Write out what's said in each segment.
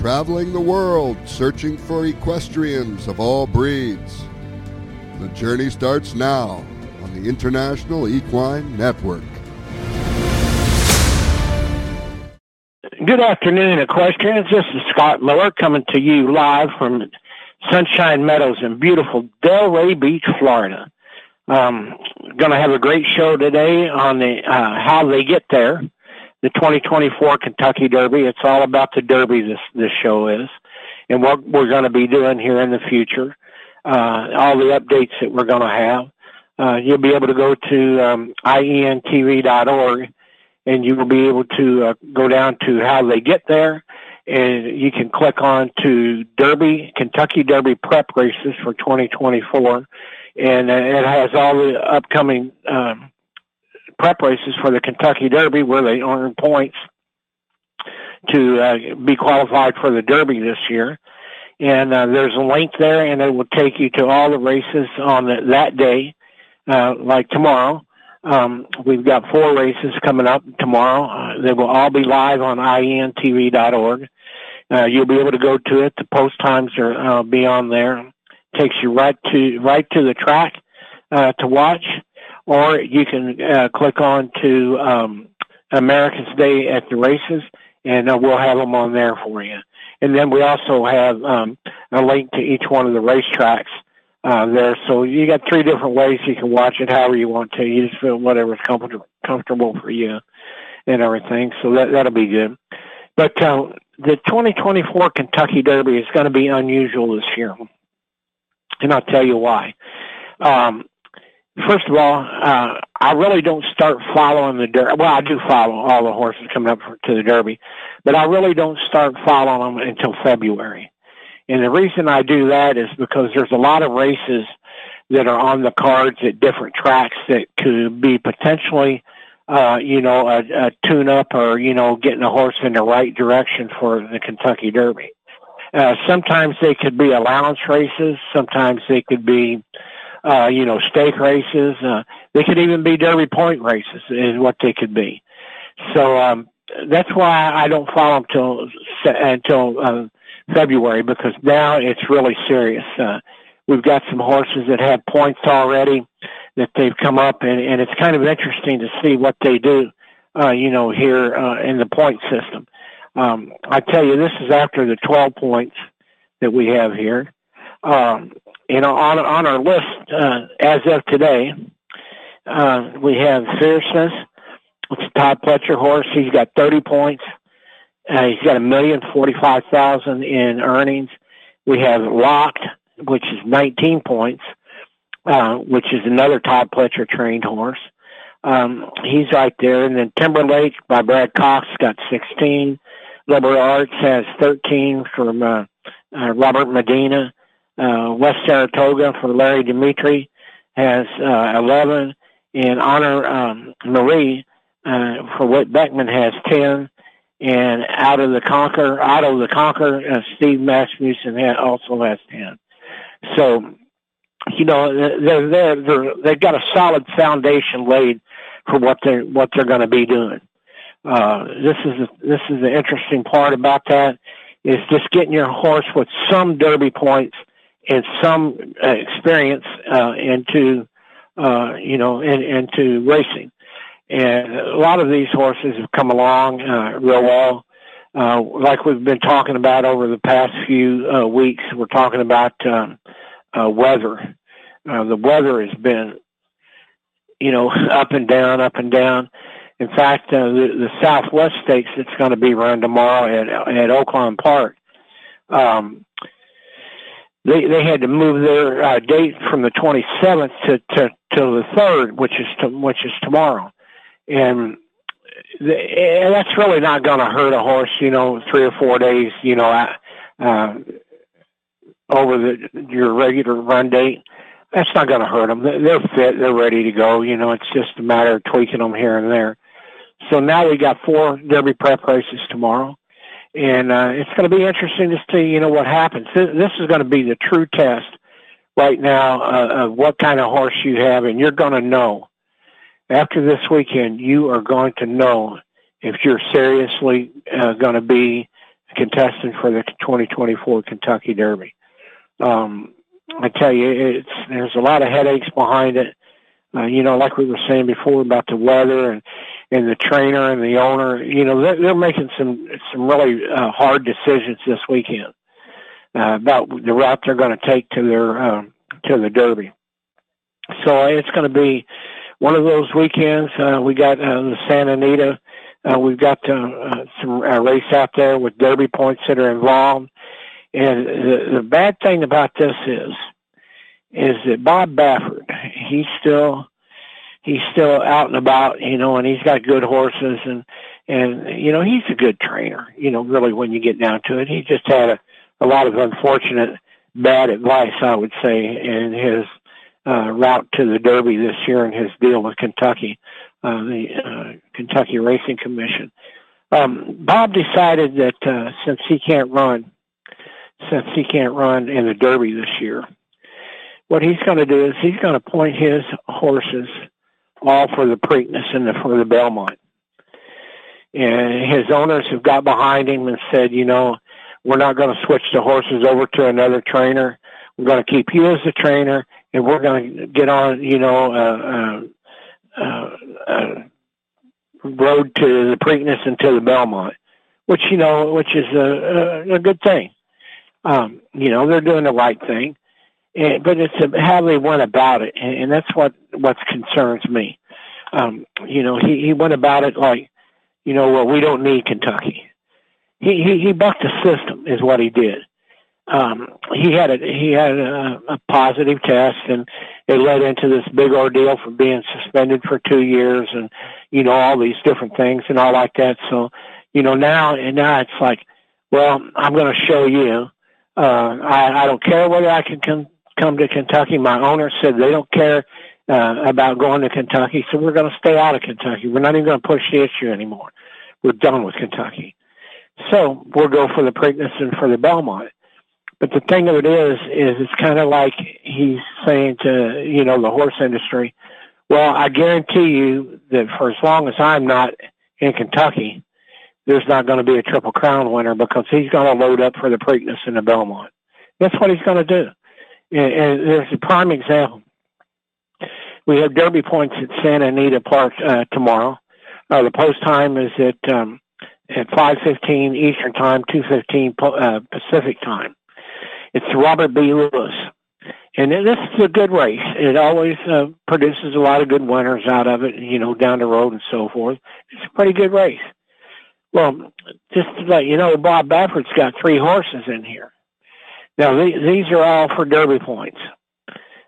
traveling the world searching for equestrians of all breeds. The journey starts now on the International Equine Network. Good afternoon, equestrians. This is Scott Miller coming to you live from Sunshine Meadows in beautiful Delray Beach, Florida. Um, going to have a great show today on the uh, how they get there, the 2024 Kentucky Derby. It's all about the Derby. This this show is, and what we're going to be doing here in the future. Uh, all the updates that we're going to have. Uh, you'll be able to go to um, ientv.org and you will be able to uh, go down to how they get there and you can click on to Derby, Kentucky Derby prep races for 2024 and uh, it has all the upcoming um, prep races for the Kentucky Derby where they earn points to uh, be qualified for the Derby this year. And uh, there's a link there, and it will take you to all the races on the, that day, uh, like tomorrow. Um, we've got four races coming up tomorrow. Uh, they will all be live on ientv.org. Uh, you'll be able to go to it. The post times are uh, be on there takes you right to right to the track uh, to watch, or you can uh, click on to um, America's Day at the Races, and uh, we'll have them on there for you. And then we also have um, a link to each one of the racetracks uh, there. So you got three different ways you can watch it, however you want to. You just feel whatever's comfortable comfortable for you and everything. So that that'll be good. But uh, the 2024 Kentucky Derby is going to be unusual this year and I'll tell you why. Um, first of all, uh, I really don't start following the Derby. Well, I do follow all the horses coming up to the Derby, but I really don't start following them until February. And the reason I do that is because there's a lot of races that are on the cards at different tracks that could be potentially, uh, you know, a, a tune up or, you know, getting a horse in the right direction for the Kentucky Derby. Uh, sometimes they could be allowance races. Sometimes they could be, uh, you know, stake races. Uh, they could even be Derby Point races is what they could be. So, um, that's why I don't follow them till, until, uh, February because now it's really serious. Uh, we've got some horses that have points already that they've come up and, and it's kind of interesting to see what they do, uh, you know, here, uh, in the point system. Um, I tell you, this is after the 12 points that we have here. Um, you know, on on our list uh, as of today, uh, we have Fierceness. It's Todd Pletcher horse. He's got 30 points. Uh, he's got a million forty-five thousand in earnings. We have Locked, which is 19 points, uh, which is another Todd Pletcher trained horse. Um, he's right there. And then Timberlake by Brad Cox got 16. Liberal Arts has 13 from uh, uh, Robert Medina. Uh, West Saratoga for Larry Demeritte has uh, 11. And Honor um, Marie uh, for Whit Beckman has 10. And Otto the Conqueror, out of the Conquer, uh, Steve Asmussen also has 10. So, you know, they're, they're, they're, they've got a solid foundation laid for what they're, what they're going to be doing. Uh, this is this is the interesting part about that is just getting your horse with some derby points and some uh, experience uh, into uh, you know in, into racing. And a lot of these horses have come along uh, real well. Uh, like we've been talking about over the past few uh, weeks, we're talking about um, uh, weather. Uh, the weather has been, you know, up and down, up and down. In fact, uh, the, the Southwest Stakes that's going to be run tomorrow at at Oaklawn Park, um, they they had to move their uh, date from the 27th to to to the third, which is to, which is tomorrow, and, the, and that's really not going to hurt a horse. You know, three or four days. You know, uh, over the your regular run date. That's not going to hurt them. They're fit. They're ready to go. You know, it's just a matter of tweaking them here and there. So now we got four Derby prep races tomorrow, and uh, it's going to be interesting to see, you know, what happens. This, is going to be the true test right now uh, of what kind of horse you have, and you're going to know after this weekend. You are going to know if you're seriously uh, going to be a contestant for the 2024 Kentucky Derby. Um, I tell you, it's there's a lot of headaches behind it. Uh, you know, like we were saying before about the weather and and the trainer and the owner. You know, they're, they're making some some really uh, hard decisions this weekend uh, about the route they're going to take to their um, to the Derby. So it's going to be one of those weekends. Uh, we got uh, the Santa Anita. Uh, we've got uh, uh, some uh, race out there with Derby points that are involved. And the, the bad thing about this is, is that Bob Baffert, he's still, he's still out and about, you know, and he's got good horses and, and, you know, he's a good trainer, you know, really when you get down to it. He just had a, a lot of unfortunate bad advice, I would say, in his uh, route to the Derby this year and his deal with Kentucky, uh, the uh, Kentucky Racing Commission. Um, Bob decided that uh, since he can't run, since he can't run in the Derby this year, what he's going to do is he's going to point his horses all for the Preakness and the, for the Belmont. And his owners have got behind him and said, you know, we're not going to switch the horses over to another trainer. We're going to keep you as the trainer, and we're going to get on, you know, uh, uh, uh, uh, road to the Preakness and to the Belmont, which you know, which is a, a, a good thing. Um, you know, they're doing the right thing, and, but it's how they went about it, and, and that's what what concerns me. Um, you know, he he went about it like, you know, well, we don't need Kentucky he, he, he bucked the system is what he did. Um, he had a, he had a, a positive test and it led into this big ordeal for being suspended for two years and, you know, all these different things and all like that. So, you know, now, and now it's like, well, I'm going to show you. Uh, I, I don't care whether I can come, come to Kentucky. My owner said they don't care uh, about going to Kentucky, so we're going to stay out of Kentucky. We're not even going to push the issue anymore. We're done with Kentucky. So we'll go for the Preakness and for the Belmont. But the thing of it is, is it's kind of like he's saying to, you know, the horse industry, well, I guarantee you that for as long as I'm not in Kentucky, there's not going to be a Triple Crown winner because he's going to load up for the Preakness and the Belmont. That's what he's going to do. And, there's a prime example. We have Derby points at Santa Anita Park uh, tomorrow. Uh, the post time is at um, at 5:15 Eastern Time, 2:15 uh, Pacific Time. It's Robert B. Lewis, and this is a good race. It always uh, produces a lot of good winners out of it, you know, down the road and so forth. It's a pretty good race. Well, just to let you know, Bob Baffert's got three horses in here. Now these are all for Derby points.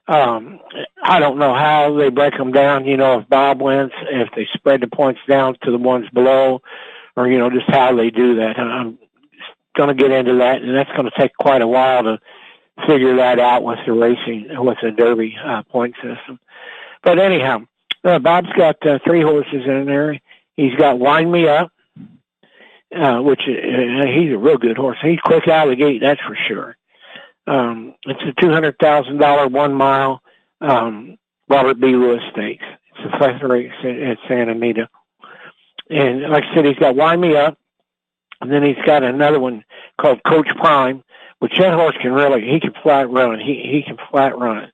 Um, I don't know how they break them down. You know, if Bob wins, if they spread the points down to the ones below, or you know just how they do that. And I'm going to get into that, and that's going to take quite a while to figure that out with the racing with the Derby uh, point system. But anyhow, uh, Bob's got uh, three horses in there. He's got Wind Me Up, uh, which uh, he's a real good horse. He's quick out of the gate, that's for sure. Um, it's a two hundred thousand dollar one mile um, Robert B. Lewis Stakes. It's a race at Santa Anita. And like I said, he's got Wind Me Up. And then he's got another one called Coach Prime, which that horse can really, he can flat run. He, he can flat run it.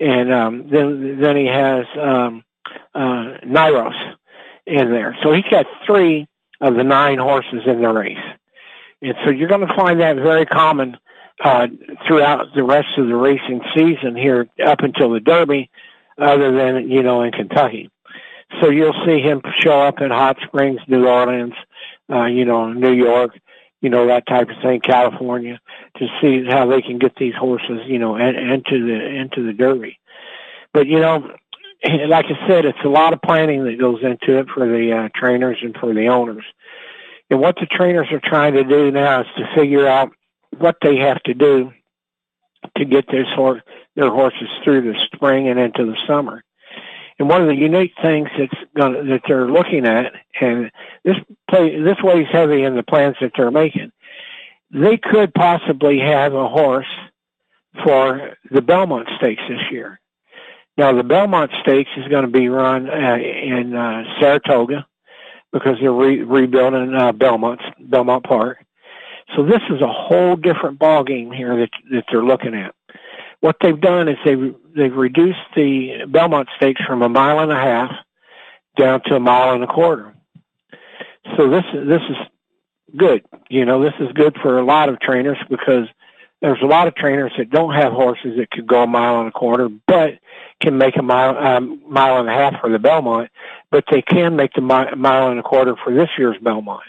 And, um, then, then he has, um, uh, Nysos in there. So he's got three of the nine horses in the race. And so you're going to find that very common, uh, throughout the rest of the racing season here up until the Derby, other than, you know, in Kentucky. So you'll see him show up in Hot Springs, New Orleans, uh, you know, New York, you know, that type of thing, California, to see how they can get these horses, you know, into the into the Derby. But you know, like I said, it's a lot of planning that goes into it for the uh, trainers and for the owners. And what the trainers are trying to do now is to figure out what they have to do to get their horse, their horses through the spring and into the summer. And one of the unique things that's gonna, that they're looking at, and this play, this weighs heavy in the plans that they're making. They could possibly have a horse for the Belmont Stakes this year. Now, the Belmont Stakes is going to be run uh, in uh, Saratoga because they're re- rebuilding uh, Belmont Belmont Park, So this is a whole different ball game here that that they're looking at. What they've done is they've they've reduced the Belmont Stakes from a mile and a half down to a mile and a quarter. So this this is good. You know, this is good for a lot of trainers because there's a lot of trainers that don't have horses that could go a mile and a quarter, but can make a mile um, mile and a half for the Belmont, but they can make the mi- mile and a quarter for this year's Belmont.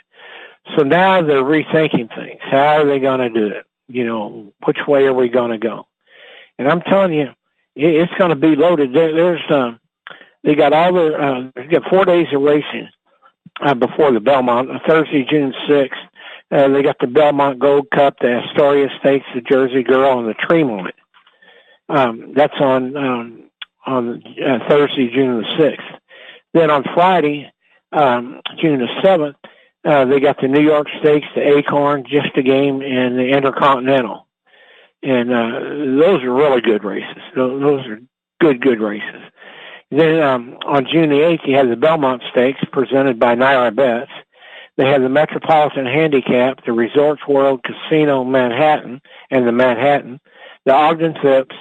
So now they're rethinking things. How are they going to do it? You know, which way are we going to go? And I'm telling you, it's going to be loaded. There's um, they got all the uh, they got four days of racing uh, before the Belmont. Thursday, June sixth, uh, they got the Belmont Gold Cup, the Astoria Stakes, the Jersey Girl, and the Tremont. Um, that's on um, on uh, Thursday, June the sixth. Then on Friday, um, June the seventh, uh, they got the New York Stakes, the Acorn, just a game, and the Intercontinental. And uh, those are really good races. Those are good, good races. Then um, on June the 8th, you have the Belmont Stakes presented by NYRA Bets. They have the Metropolitan Handicap, the Resorts World Casino Manhattan, and the Manhattan, the Ogden Phipps,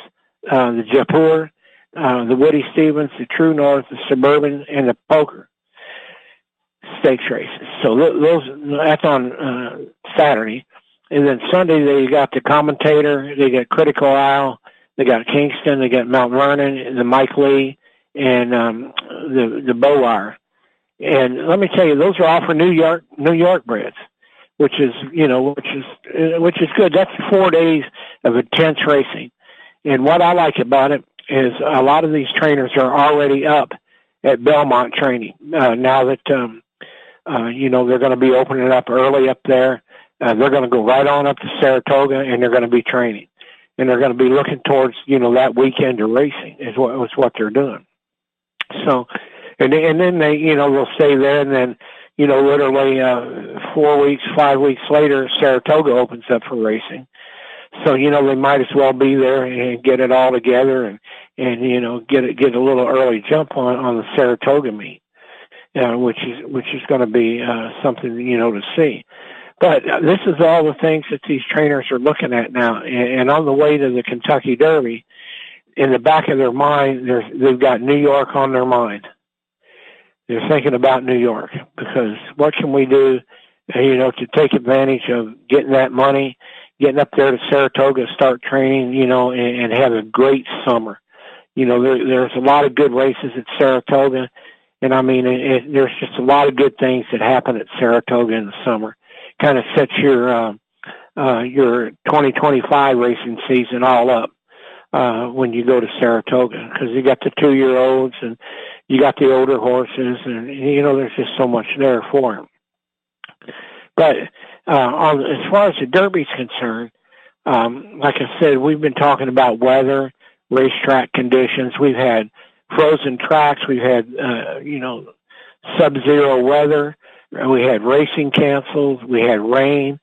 uh, the Jaipur, uh, the Woody Stephens, the True North, the Suburban, and the Poker stakes races. So those that's on uh, Saturday, and then Sunday they got the Commentator, they got Critical Isle, they got Kingston, they got Mount Vernon, the Mike Lee, and um, the the Bouwerie. And let me tell you, those are all for New York New York breds, which is you know which is uh, which is good. That's four days of intense racing. And what I like about it is a lot of these trainers are already up at Belmont training uh, now that um, uh, you know they're going to be opening up early up there. Uh, they're going to go right on up to Saratoga and they're going to be training, and they're going to be looking towards you know that weekend of racing is what is what they're doing. So, and and then they you know they'll stay there, and then you know literally uh, four weeks, five weeks later, Saratoga opens up for racing. So you know they might as well be there and get it all together and and you know get it get a little early jump on on the Saratoga meet, uh, which is which is going to be uh, something you know to see. But this is all the things that these trainers are looking at now, and, on the way to the Kentucky Derby, in the back of their mind, they've got New York on their mind. They're thinking about New York because what can we do, you know, to take advantage of getting that money, getting up there to Saratoga, start training, you know, and, and have a great summer. You know, there, there's a lot of good races at Saratoga, and I mean, it, it, there's just a lot of good things that happen at Saratoga in the summer. Kind of sets your uh, uh, your 2025 racing season all up uh, when you go to Saratoga because you got the two year olds and you got the older horses and you know there's just so much there for them. But uh, on, as far as the Derby's concerned, um, like I said, we've been talking about weather, racetrack conditions. We've had frozen tracks. We've had uh, you know sub-zero weather. We had racing canceled. We had rain.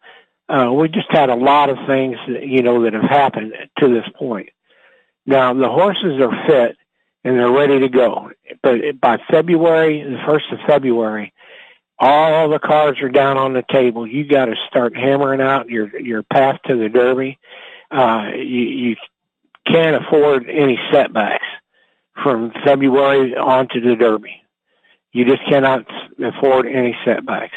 Uh, we just had a lot of things, that, you know, that have happened to this point. Now the horses are fit and they're ready to go. But by February, the first of February, all the cards are down on the table. You got to start hammering out your your path to the Derby. Uh, you, you can't afford any setbacks from February on to the Derby. You just cannot afford any setbacks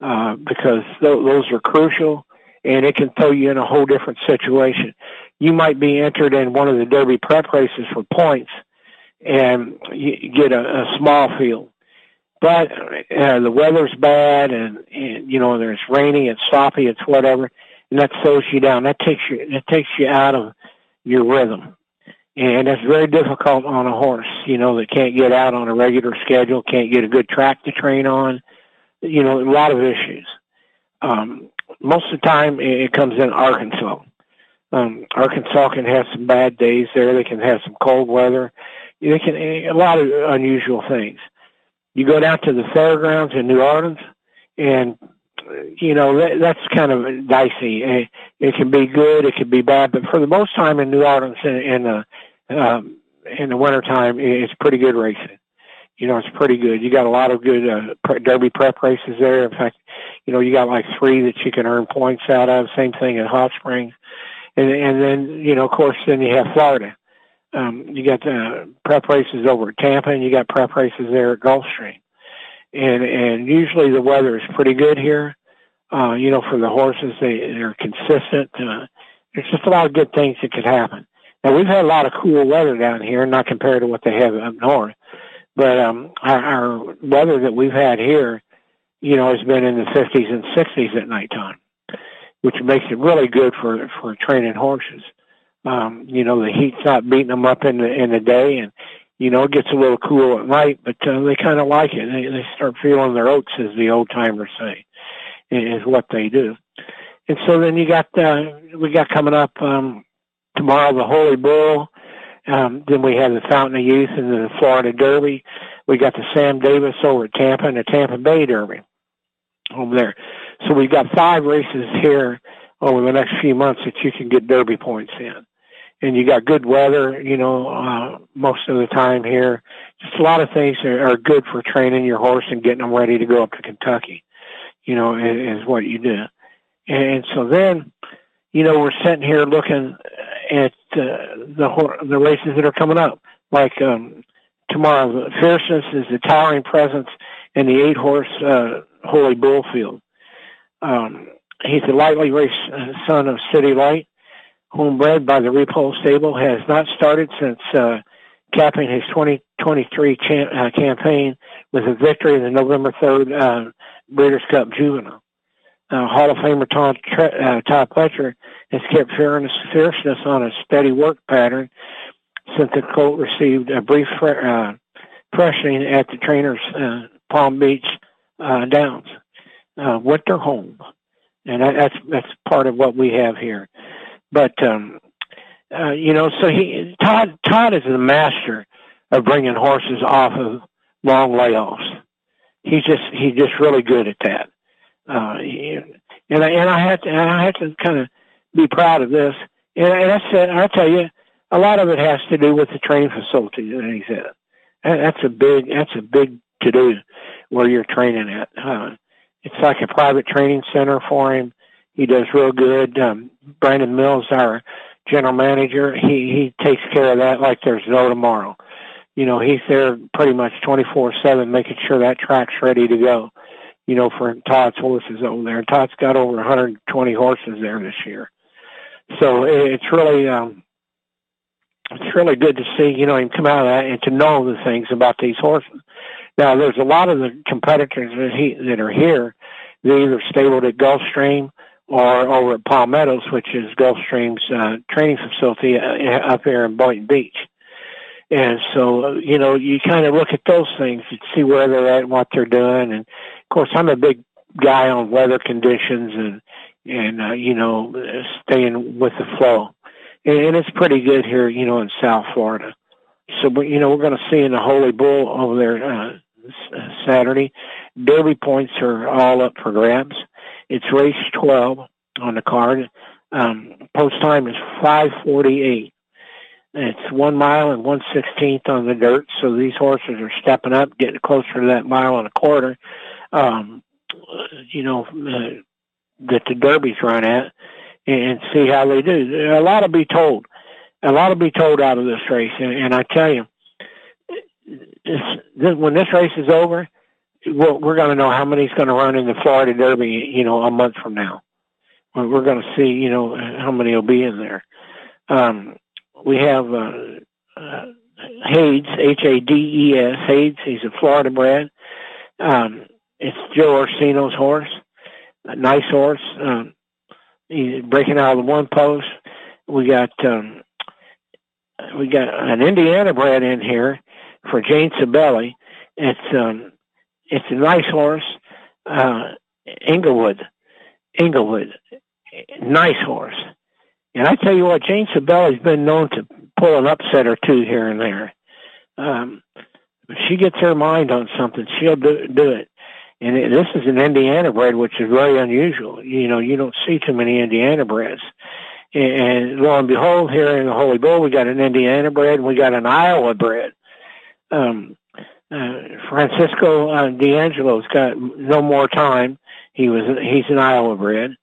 uh, because th- those are crucial, and it can throw you in a whole different situation you might be entered in one of the Derby prep races for points and you get a, a small field. But uh, the weather's bad and, and you know there's rainy, it's sloppy, it's whatever, and that slows you down. That takes you that takes you out of your rhythm, and that's very difficult on a horse. You know that can't get out on a regular schedule, can't get a good track to train on. You know a lot of issues. Um, most of the time, it comes in Arkansas. Um, Arkansas can have some bad days there. They can have some cold weather. They can a lot of unusual things. You go down to the fairgrounds in New Orleans, and you know that, that's kind of dicey. It, it can be good, it can be bad, but for the most time in New Orleans in, in the um, in the wintertime, it's pretty good racing. You know, it's pretty good. You got a lot of good uh, Derby prep races there. In fact, You know, you got like three that you can earn points out of. Same thing at Hot Springs, and and then you know, of course, then you have Florida. Um, you got the prep races over at Tampa, and you got prep races there at Gulfstream, and and usually the weather is pretty good here. Uh, you know, for the horses, they they're consistent. Uh, there's just a lot of good things that could happen. Now we've had a lot of cool weather down here, not compared to what they have up north. But um, our, our weather that we've had here, you know, has been in the 50s and 60s at nighttime, which makes it really good for for training horses. Um, you know, the heat's not beating them up in the in the day, and you know it gets a little cool at night. But uh, they kind of like it. They, they start feeling their oats, as the old timers say, is what they do. And so then you got uh, we got coming up um, tomorrow the Holy Bull. Um, then we have the Fountain of Youth and the Florida Derby. We got the Sam Davis over at Tampa and the Tampa Bay Derby over there. So we've got five races here over the next few months that you can get Derby points in. And you got good weather, you know, uh, most of the time here. Just a lot of things are, are good for training your horse and getting them ready to go up to Kentucky, you know, is, is what you do. And so then, you know, we're sitting here looking at uh, the the races that are coming up. Like um, tomorrow, Fierceness is the towering presence in the eight horse uh, Holy Bullfield. Um, he's a lightly raced uh, son of City Light, homebred by the Repole Stable, has not started since uh, capping his 2023 champ, uh, campaign with a victory in the November 3rd uh, Breeders' Cup Juvenile uh, Hall of Famer Todd, uh, Todd Pletcher has kept his fierceness on a steady work pattern since the colt received a brief uh, freshening at the trainer's uh, Palm Beach uh, Downs uh, winter home, and that, that's that's part of what we have here. But um, uh, you know, so he Todd Todd is the master of bringing horses off of long layoffs. He's just he's just really good at that. Uh, and I, and I had to, and I had to kind of be proud of this. And, and I said, I tell you, a lot of it has to do with the training facility that he's at. And that's a big, that's a big to do where you're training at. Uh, it's like a private training center for him. He does real good. Um, Brandon Mills, our general manager, he, he takes care of that like there's no tomorrow. You know, he's there pretty much 24 7 making sure that track's ready to go you know, for Todd's horses over there. And Todd's got over 120 horses there this year. So it's really, um, it's really good to see, you know, him come out of that and to know the things about these horses. Now, there's a lot of the competitors that he that are here. They either stabled at Gulfstream or over at Palm Meadows, which is Gulfstream's uh, training facility uh, up here in Boynton Beach. And so, you know, you kind of look at those things and see where they're at and what they're doing. And of course, I'm a big guy on weather conditions and, and, uh, you know, staying with the flow. And, and it's pretty good here, you know, in South Florida. So, but you know, we're going to see in the Holy Bull over there, uh, Saturday. Derby points are all up for grabs. It's race 12 on the card. Um, post time is 548. It's one mile and one sixteenth on the dirt, so these horses are stepping up, getting closer to that mile and a quarter. Um, you know uh, that the Derby's run at, and see how they do. A lot to be told. A lot to be told out of this race, and, and I tell you, this, when this race is over, we're, we're going to know how many's going to run in the Florida Derby. You know, a month from now, we're going to see. You know how many will be in there. Um, we have uh, uh, Hades, H-A-D-E-S, Hades. He's a Florida bred. Um, it's Joe Orseno's horse, a nice horse. Um, he's breaking out of the one post. We got um, we got an Indiana bred in here for Jane Cibelli. It's um, it's a nice horse. Uh, Inglewood, Inglewood, nice horse. And I tell you what, Jane Cibelli's been known to pull an upset or two here and there. Um, if she gets her mind on something, she'll do, do it. And it, this is an Indiana bred, which is very unusual. You know, you don't see too many Indiana breds. And, lo and behold, here in the Holy Bull, we got an Indiana bred and we got an Iowa bred. Um, uh, Francisco uh, D'Angelo's got no more time. He was he's an Iowa bred.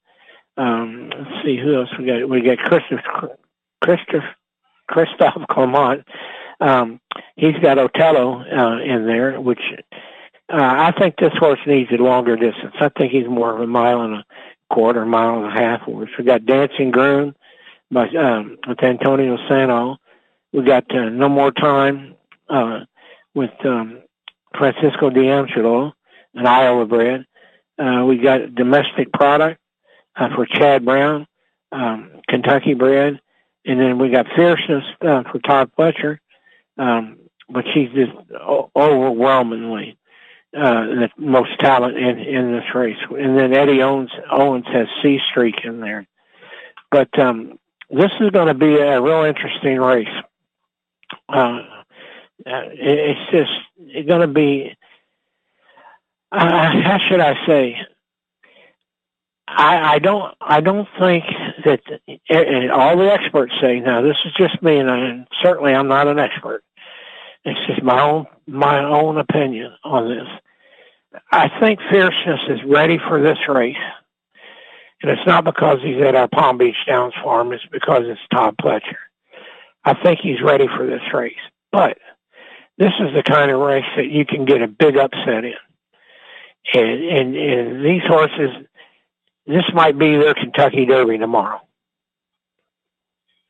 Um, let's see who else we got. We got Christopher Christoph Christophe Clement. Um, he's got Otello uh, in there, which uh, I think this horse needs a longer distance. I think he's more of a mile and a quarter, mile and a half horse. We got Dancing Groom by um, with Antonio Sano. We got uh, No More Time uh, with um, Francisco D'Angelo, an Iowa bred. Uh, we got Domestic Product uh, for Chad Brown, um, Kentucky bred. And then we got Fierceness uh, for Todd Pletcher. Um, but she's just overwhelmingly uh, the most talent in, in this race. And then Eddie Owens, Owens has C Streak in there. But um, this is going to be a real interesting race. Uh, it's just going to be, uh, how should I say? I, I don't. I don't think that and all the experts say. Now, this is just me, and I, certainly I'm not an expert. It's just my own my own opinion on this. I think Fierceness is ready for this race. And it's not because he's at our Palm Beach Downs farm, it's because it's Todd Pletcher. I think he's ready for this race. But this is the kind of race that you can get a big upset in. And, and, and these horses, this might be their Kentucky Derby tomorrow.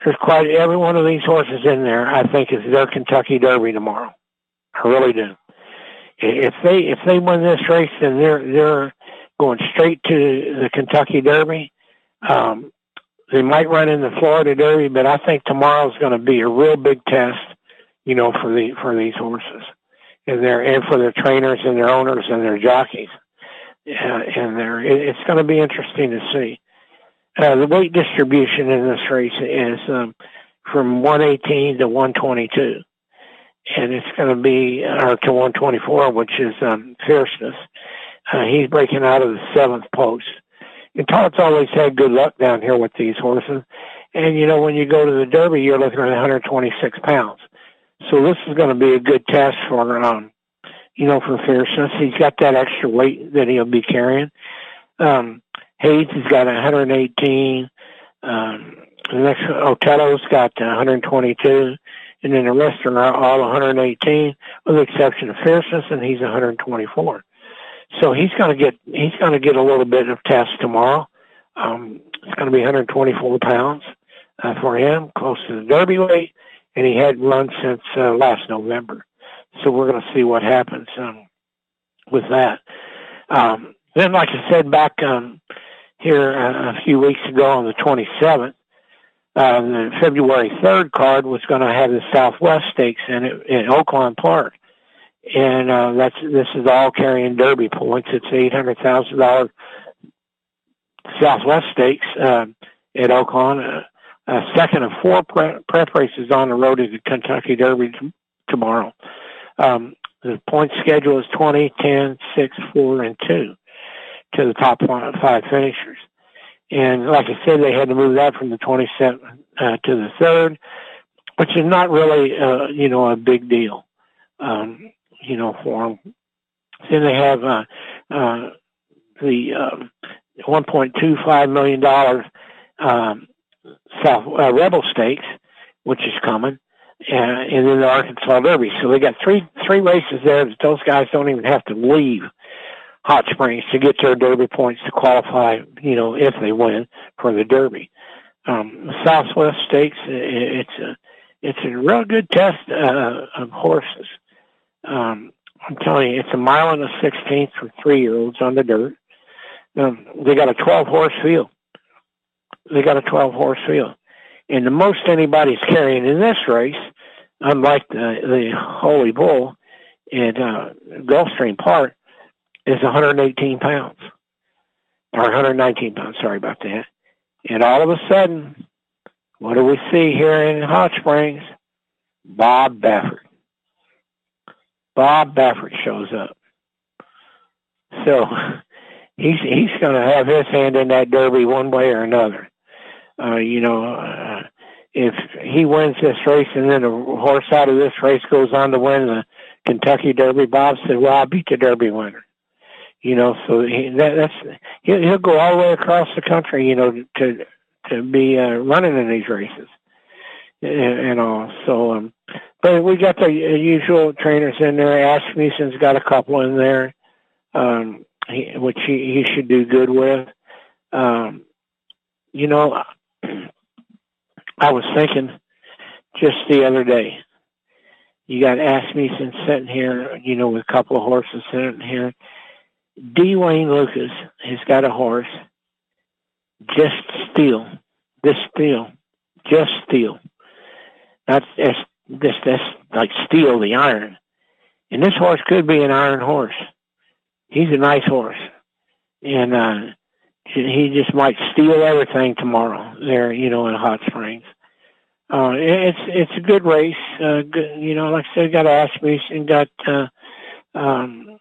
There's quite every one of these horses in there. I think is their Kentucky Derby tomorrow. I really do. If they if they win this race, then they're they're going straight to the Kentucky Derby. Um, they might run in the Florida Derby, but I think tomorrow's going to be a real big test, you know, for the for these horses and their and for their trainers and their owners and their jockeys. Uh, and there, it's going to be interesting to see. Uh, the weight distribution in this race is um, from 118 to 122 and it's going to be or to 124, which is um, fierceness. Uh, he's breaking out of the seventh post. And Todd's always had good luck down here with these horses. And you know, when you go to the Derby, you're looking at 126 pounds. So this is going to be a good test for um, you know, for fierceness. He's got that extra weight that he'll be carrying. Um, Hayes has got 118. Um, the next Otello's got 122 and then the rest are all 118, with the exception of Fierceness, and he's 124. So he's going to get he's going to get a little bit of test tomorrow. Um, it's going to be 124 pounds uh, for him, close to the Derby weight, and he hadn't run since uh, last November. So we're going to see what happens um, with that. Um, then, like I said back um, here uh, a few weeks ago on the 27th, uh, the February 3rd card was going to have the Southwest Stakes in it in Oaklawn Park. And uh, that's this is all carrying Derby points. It's eight hundred thousand dollar Southwest Stakes uh, at Oaklawn. Uh, uh, second of four pre- prep races on the road to the Kentucky Derby t- tomorrow. Um, the point schedule is 20, 10, 6, 4, and 2 to the top five finishers. And like I said, they had to move that from the 27th uh, to the 3rd, which is not really, uh, you know, a big deal, um, you know, for them. Then they have uh, uh, the um, $1.25 million um, South uh, Rebel Stakes, which is coming, uh, and then the Arkansas Derby. So they got three three races there that those guys don't even have to leave Hot Springs to get their Derby points to qualify, you know, if they win for the Derby. Um, Southwest Stakes, it's a, it's a real good test uh, of horses. Um, I'm telling you, it's a mile and a sixteenth for three year olds on the dirt. Um, they got a 12 horse field. They got a 12 horse field. And the most anybody's carrying in this race, unlike the, the Holy Bull at uh, Gulfstream Park, is 118 pounds or 119 pounds. Sorry about that. And all of a sudden, what do we see here in Hot Springs? Bob Baffert. Bob Baffert shows up. So he's he's going to have his hand in that derby one way or another. Uh, you know, uh, if he wins this race and then a horse out of this race goes on to win the Kentucky Derby, Bob said, "Well, I beat the Derby winner." You know, so he, that, that's he'll, he'll go all the way across the country. You know, to to be uh, running in these races and, and all. So, um, but we got the usual trainers in there. Asmussen's got a couple in there, um, he, which he, he should do good with. Um, you know, I was thinking just the other day. You got Asmussen sitting here, you know, with a couple of horses sitting here. D. Wayne Lukas has got a horse. Just steel. This steel. Just steel. That's this this this like steel the iron. And this horse could be an iron horse. He's a nice horse. And uh he just might steal everything tomorrow there, you know, in Hot Springs. Uh, it's it's a good race. Uh, good, you know, like I said, got Asmussen, got uh, um,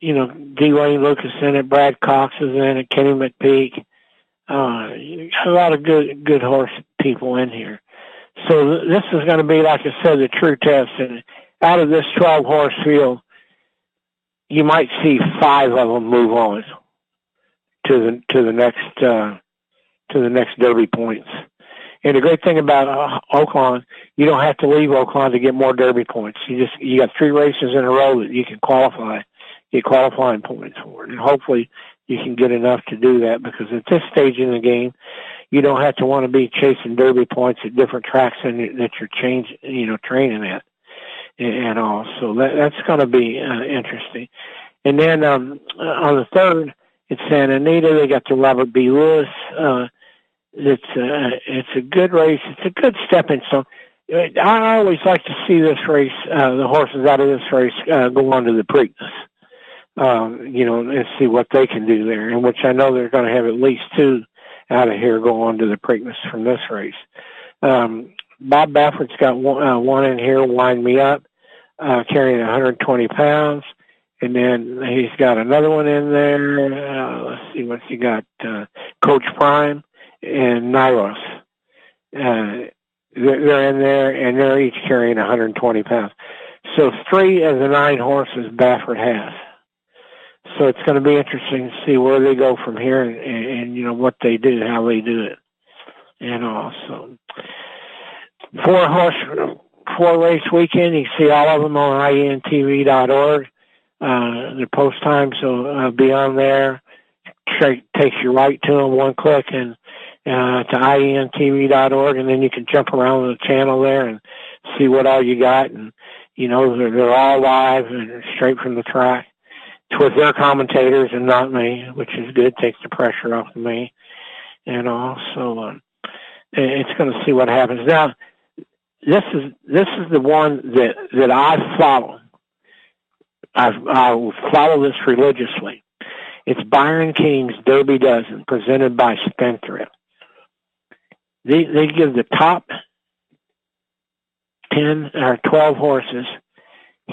you know, D. Wayne Lukas in it, Brad Cox is in it, Kenny McPeek. Uh, a lot of good good horse people in here. So th- this is going to be, like I said, the true test. And out of this 12 horse field, you might see five of them move on to the to the next uh, to the next Derby points. And the great thing about uh, Oaklawn, you don't have to leave Oaklawn to get more Derby points. You just you got three races in a row that you can qualify, get qualifying points for, it. and hopefully you can get enough to do that. Because at this stage in the game, you don't have to want to be chasing Derby points at different tracks that you're changing, you know, training at, and all. So that that's going to be uh, interesting. And then um, on the third, it's Santa Anita. They got the Robert B. Lewis. Uh, it's uh, it's a good race. It's a good stepping stone. I always like to see this race, uh, the horses out of this race, uh, go on to the Preakness. Um, you know, and see what they can do there. In which I know they're going to have at least two out of here go on to the Preakness from this race. Um, Bob Baffert's got one, uh, one in here, Wind Me Up, uh, carrying 120 pounds. And then he's got another one in there. Uh, let's see what's he got. Uh, Coach Prime and Nysos. Uh, they're in there, and they're each carrying 120 pounds. So three of the nine horses Baffert has. So it's going to be interesting to see where they go from here, and, and, and you know what they do, how they do it, and also four horse four race weekend. You can see all of them on intv.org. Uh, the post times will uh, be on there. takes you right to them, one click, and uh, to intv.org, and then you can jump around the channel there and see what all you got. And you know they're, they're all live and straight from the track. With their commentators and not me, which is good. Takes the pressure off of me, and also um, it's going to see what happens now. This is this is the one that that I follow. I I follow this religiously. It's Byron King's Derby Dozen, presented by Spendthrift they they give the top ten or twelve horses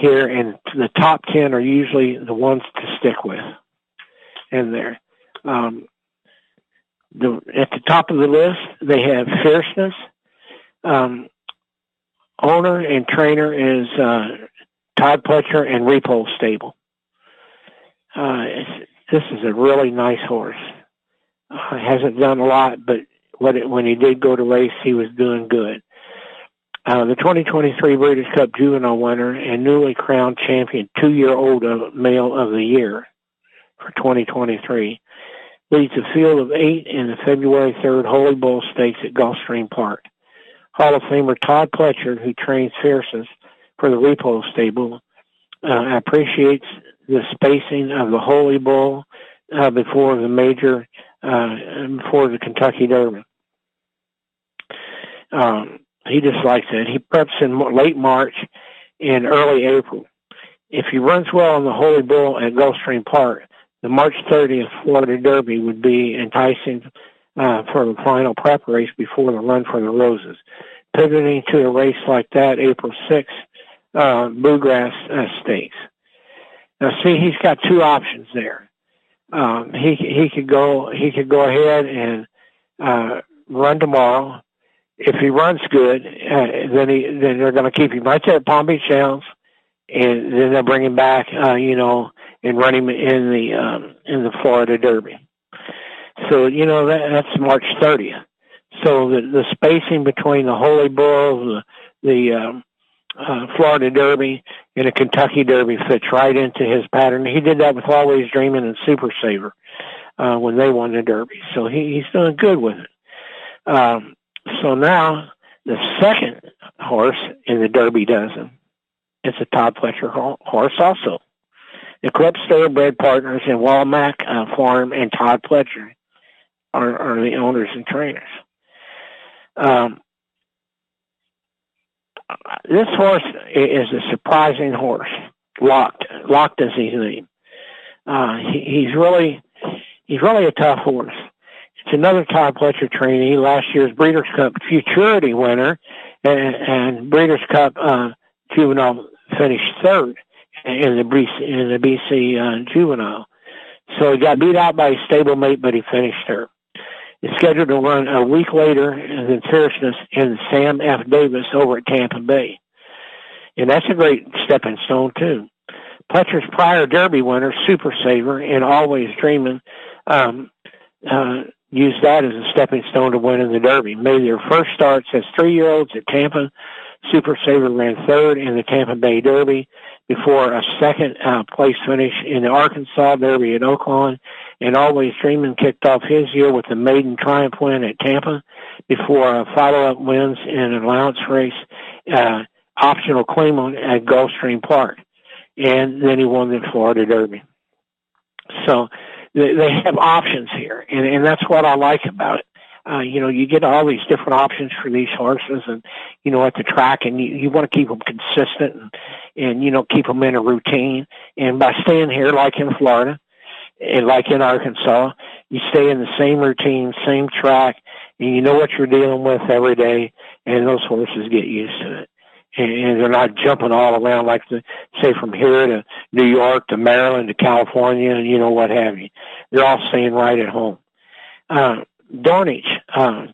here, and the top ten are usually the ones to stick with in there. Um, the, at the top of the list, they have fierceness. Um, owner and trainer is uh, Todd Pletcher and Repole Stable. Uh, this is a really nice horse. Uh, hasn't done a lot, but when, it, when he did go to race, he was doing good. Uh, the 2023 Breeders' Cup Juvenile winner and newly crowned champion, two-year-old male of the year for 2023, leads a field of eight in the February 3rd Holy Bull Stakes at Gulfstream Park. Hall of Famer Todd Pletcher, who trains Fierces for the Repole Stable, uh, appreciates the spacing of the Holy Bull uh, before the major, uh, before the Kentucky Derby. Um, he just likes it. He preps in late March and early April. If he runs well in the Holy Bull at Gulfstream Park, the March 30th Florida Derby would be enticing uh, for the final prep race before the Run for the Roses. Pivoting to a race like that, April 6th, uh, Bluegrass uh, Stakes. Now, see, he's got two options there. Um, he he could go he could go ahead and uh, run tomorrow if he runs good, uh, then he then they're going to keep him there at Palm Beach Downs, and then they'll bring him back, uh, you know, and run him in the um, in the Florida Derby. So you know that that's March 30th. So the the spacing between the Holy Bull, the the um, uh, Florida Derby, and the Kentucky Derby fits right into his pattern. He did that with Always Dreaming and Super Saver uh, when they won the Derby. So he, he's doing good with it. Um, so now the second horse in the Derby dozen, it's a Todd Pletcher horse also. The Eclipse Thoroughbred Partners in Walmac uh, Farm and Todd Pletcher are, are the owners and trainers. Um, this horse is a surprising horse. Locked, locked is his name. Uh, he, he's really, he's really a tough horse. It's another Todd Pletcher trainee, last year's Breeders' Cup Futurity winner, and, and Breeders' Cup uh, Juvenile finished third in the BC, in the BC uh, Juvenile. So he got beat out by his stablemate, but he finished third is scheduled to run a week later than Fierceness in Sam F. Davis over at Tampa Bay. And that's a great stepping stone, too. Pletcher's prior Derby winner, Super Saver, and Always Dreaming, um, uh, used that as a stepping stone to winning the Derby. Made their first starts as three year olds at Tampa. Super Saver ran third in the Tampa Bay Derby before a second uh, place finish in the Arkansas Derby at Oaklawn and Always Dreaming kicked off his year with a maiden triumph win at Tampa before a follow-up wins in an allowance race, uh, optional claim on at Gulfstream Park. And then he won the Florida Derby. So they have options here, and, and that's what I like about it. Uh, you know, you get all these different options for these horses, and you know, at the track, and you, you want to keep them consistent, and, and you know, keep them in a routine. And by staying here, like in Florida, and like in Arkansas, you stay in the same routine, same track, and you know what you're dealing with every day, and those horses get used to it. And, and they're not jumping all around like the, say from here to New York to Maryland to California, and you know what have you. They're all staying right at home. Uh, Dornoch, uh,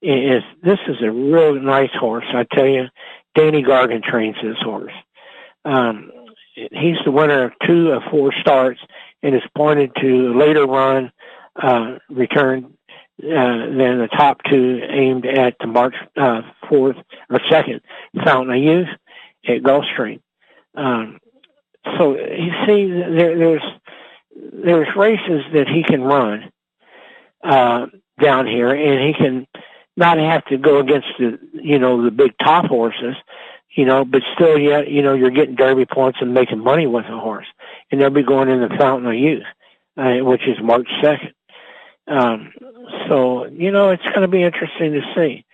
is this is a real nice horse. I tell you, Danny Gargan trains this horse. Um, he's the winner of two of four starts and is pointed to a later run uh, return than the top two aimed at the March uh, 4th or 2nd Fountain of Youth at Gulfstream. Um, so you see, there, there's there's races that he can run uh, down here, and he can not have to go against the you know the big top horses you know, but still, yet, you know, you're getting derby points and making money with a horse. And they'll be going in the Fountain of Youth, uh, which is March 2nd. Um, so, you know, it's going to be interesting to see.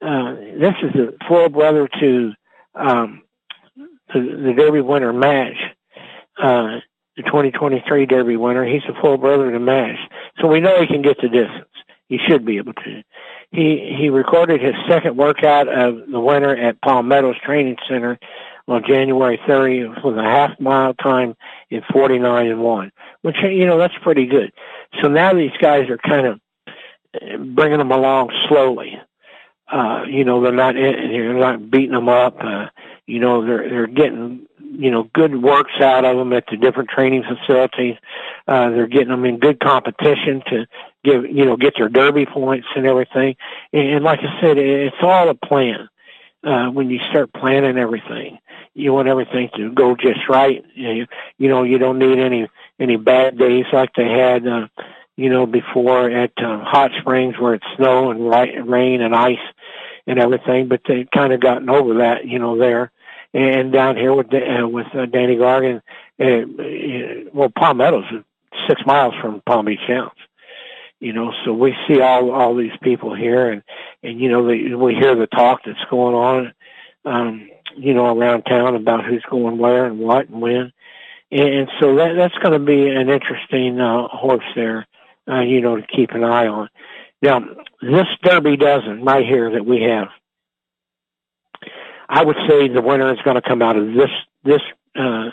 Uh, this is the full brother to um, the, the Derby winner, Mage, uh, the 2023 Derby winner. He's a full brother to Mage. So we know he can get the distance. He should be able to. He he recorded his second workout of the winter at Palm Meadows Training Center on January 30th with a half mile time in 49 and 1, which, you know, that's pretty good. So now these guys are kind of bringing them along slowly. Uh, you know, they're not, they're not beating them up. Uh, you know, they're, they're getting, you know, good works out of them at the different training facilities. Uh, they're getting them in good competition to give, you know, get their derby points and everything. And, and like I said, it's all a plan. Uh, when you start planning everything, you want everything to go just right. You, you know, you don't need any, any bad days like they had, uh, you know, before at uh, Hot Springs where it's snow and rain and ice and everything, but they've kind of gotten over that, you know, there and down here with uh, with uh, Danny Gargan, uh, uh, well, Palm Meadows is six miles from Palm Beach Downs. You know, so we see all all these people here, and and you know, the, we hear the talk that's going on, um, you know, around town about who's going where and what and when, and so that that's going to be an interesting uh, horse there, uh, you know, to keep an eye on. Now, this Derby dozen right here that we have I would say the winner is going to come out of this this uh,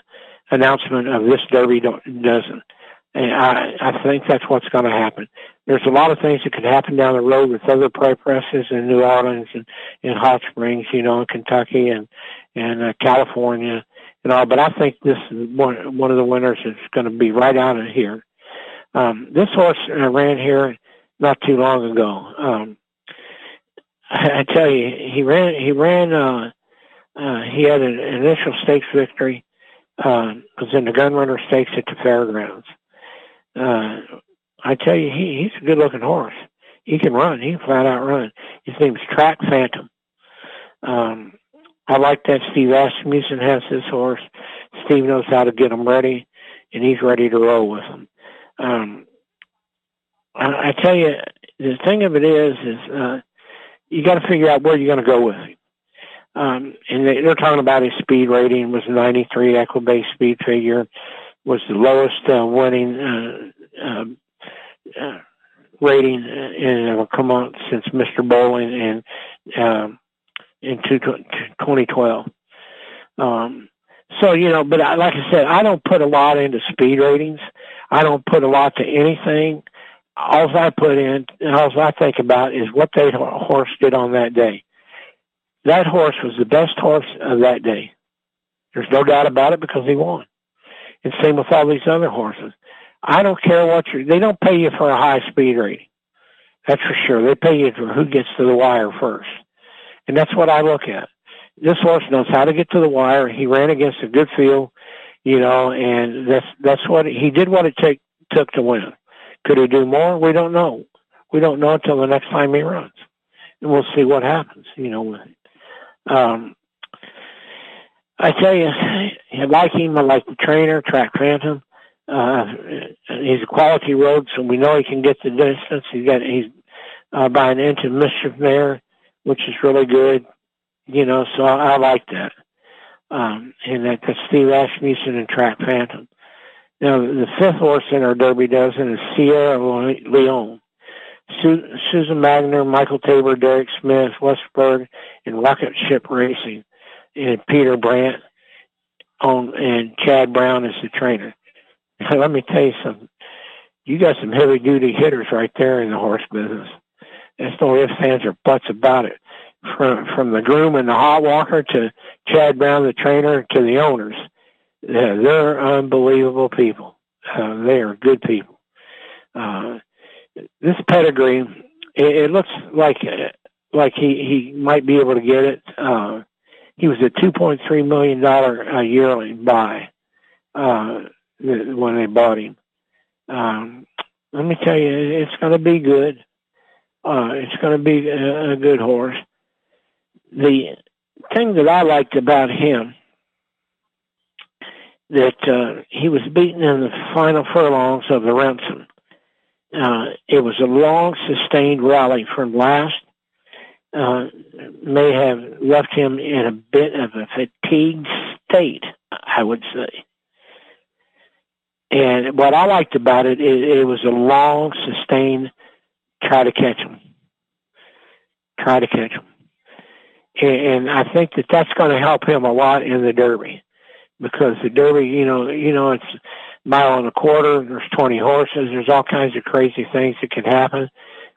announcement of this Derby dozen. And I, I think that's what's going to happen. There's a lot of things that could happen down the road with other prep presses in New Orleans and in Hot Springs, you know, in Kentucky and and uh, California and all. But I think this is one one of the winners is going to be right out of here. Um, this horse uh, ran here not too long ago. Um, I, I tell you, he ran. He ran. Uh, uh, he had an initial stakes victory. Uh, was in the Gunrunner Stakes at the fairgrounds. Uh, I tell you, he, he's a good-looking horse. He can run. He can flat out run. His name's Track Phantom. Um, I like that Steve Asmussen has this horse. Steve knows how to get him ready, and he's ready to roll with him. Um, I, I tell you, the thing of it is, is uh, you got to figure out where you're going to go with it. Um, and they, they're talking about his speed rating was 93 Equibase speed figure, was the lowest uh, winning uh, um, uh, rating in uh, come on since Mr. Bowling in um, in two, 2012. Um, so you know, but I, like I said, I don't put a lot into speed ratings. I don't put a lot to anything. All I put in, and all I think about is what that horse did on that day. That horse was the best horse of that day. There's no doubt about it because he won. And same with all these other horses. I don't care what you they don't pay you for a high speed rating. That's for sure. They pay you for who gets to the wire first. And that's what I look at. This horse knows how to get to the wire. He ran against a good field, you know, and that's that's what he did what it take took to win. Could he do more? We don't know. We don't know until the next time he runs. And we'll see what happens, you know. Um I tell you, I like him. I like the trainer, Track Phantom. Uh, he's a quality road, so we know he can get the distance. He's got he's uh, by an inch of mischief there, which is really good. You know, so I, I like that. Um, and that that's Steve Asmussen and Track Phantom. Now the fifth horse in our Derby dozen is Sierra Leone. Su- Susan Magnier, Michael Tabor, Derrick Smith, Westerberg, and Rocket Ship Racing, and Peter Brant on and Chad Brown is the trainer. let me tell you something. You got some heavy duty hitters right there in the horse business. There's no ifs, ands, or buts about it. From from the groom and the hot walker to Chad Brown, the trainer, to the owners, they're, they're unbelievable people. Uh, they are good people. Uh, this pedigree, it, it looks like like he he might be able to get it. Uh, he was a two point three million dollar a yearling buy. Uh, when they bought him. Um, let me tell you, it's going to be good. Uh, it's going to be a, a good horse. The thing that I liked about him that uh, he was beaten in the final furlongs of the Remsen. Uh, it was a long, sustained rally from last. Uh, may have left him in a bit of a fatigued state, I would say. And what I liked about it, it, it was a long, sustained try to catch him. try to catch them. And, and I think that that's going to help him a lot in the Derby because the Derby, you know, you know, it's mile and a quarter. There's 20 horses. There's all kinds of crazy things that can happen.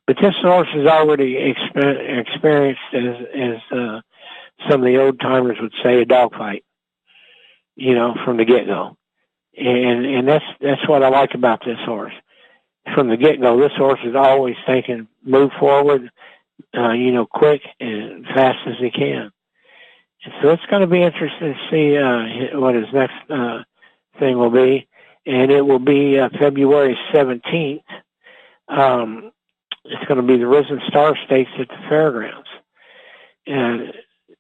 But this horse is already exper- experienced, as, as uh, some of the old timers would say, a dogfight. You know, from the get go and and that's that's what I like about this horse. From the get go, this horse is always thinking move forward, uh, you know, quick and fast as he can. And so it's going to be interesting to see uh, what his next uh, thing will be, and it will be uh, February seventeenth. Um, it's going to be the Risen Star Stakes at the fairgrounds, and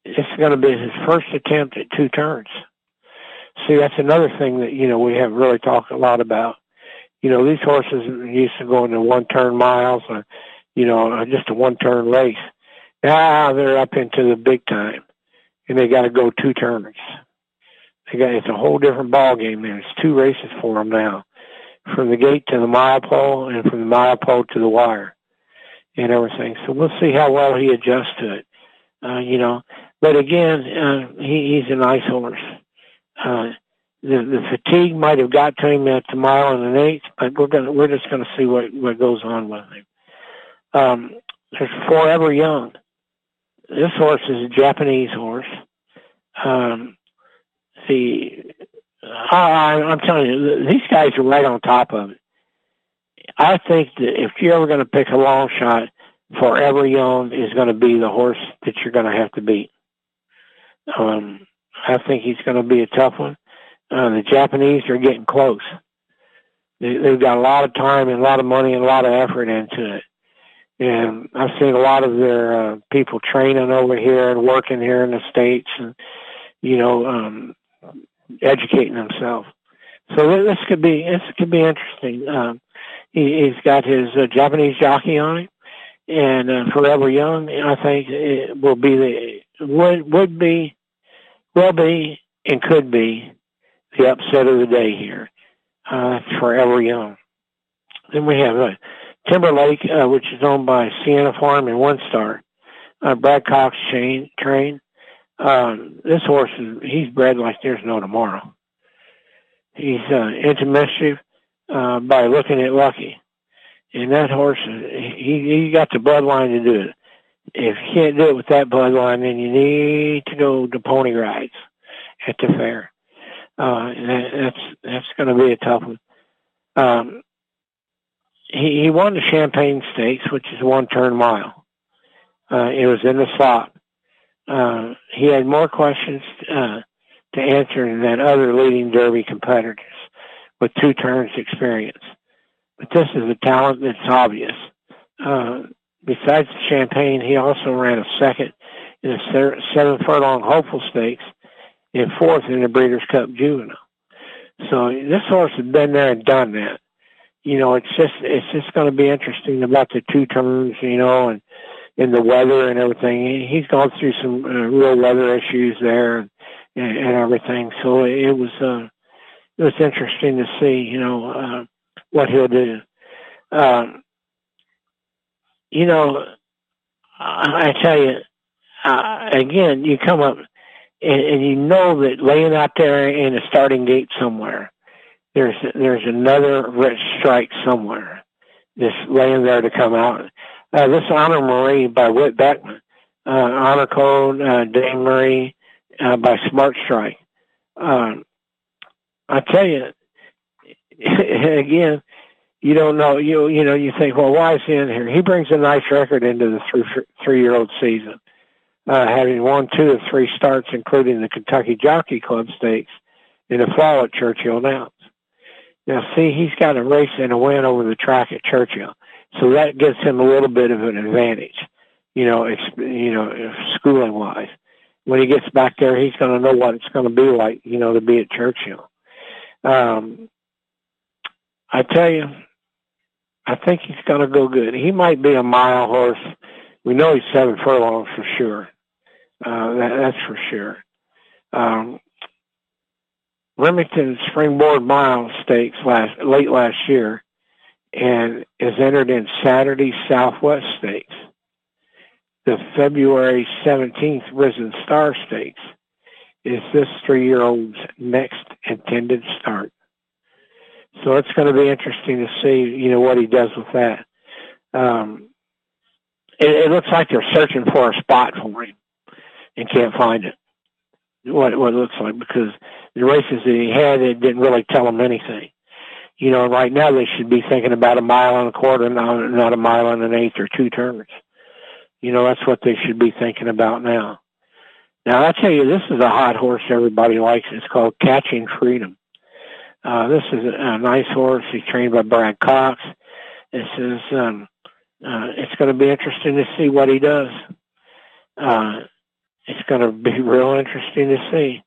it's going to be his first attempt at two turns. See, that's another thing that, you know, we have really talked a lot about. You know, these horses used to go into one turn miles or, you know, just a one turn race. Now they're up into the big time and they got to go two turns. They got, it's a whole different ball game there. It's two races for them now from the gate to the mile pole and from the mile pole to the wire and everything. So we'll see how well he adjusts to it. Uh, you know, but again, uh, he, he's a nice horse. Uh, the, the fatigue might have got to him at the mile and an eighth, but we're gonna we're just gonna see what what goes on with him. Um, there's Forever Young. This horse is a Japanese horse. Um, the I, I'm telling you, these guys are right on top of it. I think that if you're ever going to pick a long shot, Forever Young is going to be the horse that you're going to have to beat. Um, I think he's going to be a tough one. Uh, the Japanese are getting close. They, they've got a lot of time and a lot of money and a lot of effort into it. And I've seen a lot of their uh, people training over here and working here in the States and, you know, um, educating themselves. So this could be, this could be interesting. Um, he, he's got his uh, Japanese jockey on him and uh, Forever Young, I think it will be the, would, would be, will be and could be the upset of the day here. Uh, Forever Young. Then we have uh, Timberlake, uh, which is owned by Siena Farm and One Star. Uh, Brad Cox chain, train. Um, this horse is, he's bred like there's no tomorrow. He's, uh, into mischief, uh, by Lookin at Lucky. And that horse, he, he got the bloodline to do it. If you can't do it with that bloodline, then you need to go to pony rides at the fair. Uh, that, that's, that's going to be a tough one. Um, he, he won the Champagne Stakes, which is one turn mile. Uh, it was in the slot. Uh, he had more questions uh, to answer than other leading Derby competitors with two turns experience. But this is a talent that's obvious. Uh, besides the Champagne, he also ran a second in a seven furlong hopeful stakes and fourth in the Breeders' Cup Juvenile. So this horse has been there and done that you know, it's just it's just going to be interesting about the two turns, you know, and in the weather and everything. He's gone through some uh, real weather issues there and, and everything. So it was uh, it was interesting to see, you know, uh, what he'll do. Um, you know, I, I tell you, uh, again, you come up and, and you know that laying out there in a starting gate somewhere there's there's another rich strike somewhere just laying there to come out. Uh, this Honor Marie by Whit Beckman, uh, Honor Code, uh, Dame Marie uh, by Smart Strike. Um, I tell you, again, you don't know. You you know you think, well, why is he in here? He brings a nice record into the three three year old season, uh, having won two of three starts, including the Kentucky Jockey Club Stakes in the fall at Churchill Downs. Now, see, he's got a race and a win over the track at Churchill, so that gives him a little bit of an advantage. You know, it's you know, schooling wise. When he gets back there, he's going to know what it's going to be like. You know, to be at Churchill. Um, I tell you, I think he's going to go good. He might be a mile horse. We know he's seven furlongs for sure. Uh, that, that's for sure. Um, Remington Springboard Mile Stakes last late last year, and is entered in Saturday Southwest Stakes. The February 17th Risen Star Stakes is this three-year-old's next intended start. So it's going to be interesting to see, you know, what he does with that. Um, it, it looks like they're searching for a spot for him and can't find it. What what it looks like because the races that he had, it didn't really tell him anything. You know, right now they should be thinking about a mile and a quarter, not, not a mile and an eighth or two turns. You know, that's what they should be thinking about now. Now, I tell you, this is a hot horse everybody likes. It's called Catching Freedom. Uh, this is a, a nice horse. He's trained by Brad Cox. This is, um, uh, it's going to be interesting to see what he does. Uh, it's going to be real interesting to see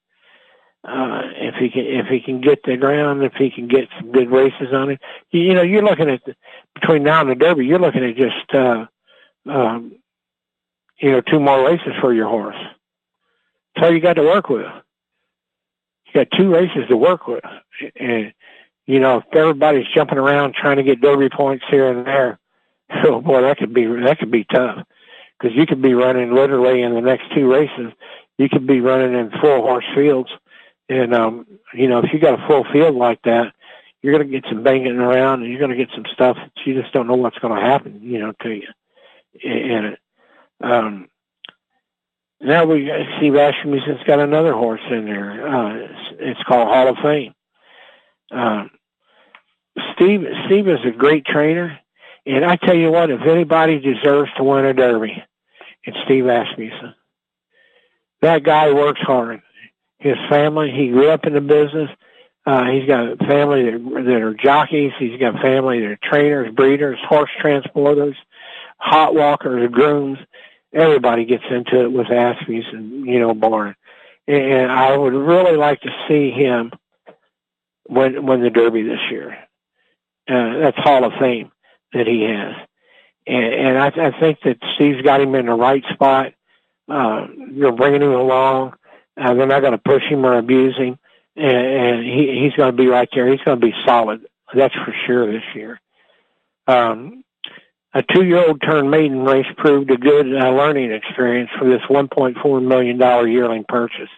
uh, if he can if he can get the ground, if he can get some good races on it. You, you know, you're looking at the, between now and the Derby, you're looking at just uh, um, you know two more races for your horse. That's all you got to work with. You got two races to work with, and you know if everybody's jumping around trying to get Derby points here and there, oh boy, that could be that could be tough because you could be running literally in the next two races. You could be running in full horse fields and, um, you know, if you got a full field like that, you're going to get some banging around and you're going to get some stuff that you just don't know what's going to happen, you know, to you it. Um, now we Steve Asmussen's got another horse in there. Uh, it's, it's, called Hall of Fame. Uh, Steve Steve is a great trainer, and I tell you what, if anybody deserves to win a Derby, it's Steve Asmussen. That guy works hard. His family, he grew up in the business. Uh, he's got family that, that are jockeys. He's got family that are trainers, breeders, horse transporters, hot walkers, grooms. Everybody gets into it with Asmussen, you know, Barn. And I would really like to see him win, win the Derby this year. Uh, that's Hall of Fame that he has. And, and I, I think that Steve's got him in the right spot. Uh, they're bringing him along. Uh, they're not going to push him or abuse him and, and he, he's going to be right there. He's going to be solid. That's for sure this year. Um, a two-year-old turned maiden race proved a good uh, learning experience for this $1.4 million yearling purchase,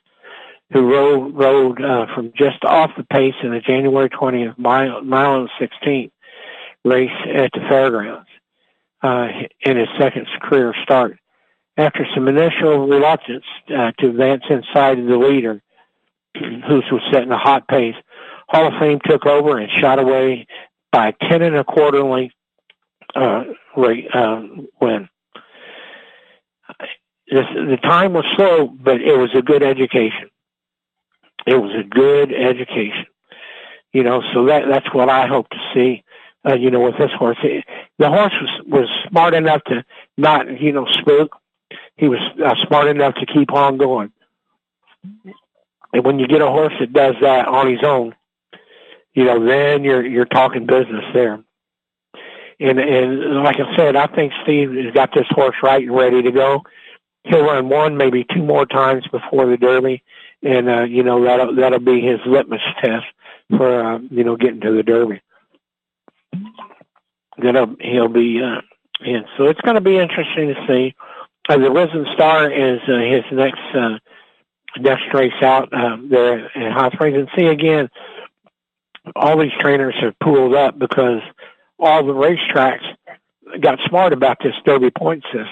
who rode, rode uh, from just off the pace in the January 20th mile, mile and 16th race at the fairgrounds uh, in his second career start. After some initial reluctance uh, to advance inside of the leader, who was setting a hot pace. Hall of Fame took over and shot away by a ten and a quarter length uh, rate uh, win. This, the time was slow, but it was a good education. It was a good education, you know. So that that's what I hope to see. Uh, you know, with this horse, the horse was was smart enough to not, you know, spook. He was uh, smart enough to keep on going. And when you get a horse that does that on his own, you know, then you're you're talking business there. And and like I said, I think Steve has got this horse right and ready to go. He'll run one, maybe two more times before the Derby, and uh, you know that'll that'll be his litmus test for uh, you know getting to the Derby. Then he'll be uh, in. So it's going to be interesting to see. Uh, the Risen Star is uh, his next uh, next race out um, there in Hot Springs. And see again, all these trainers have pulled up because all the racetracks got smart about this Derby point system.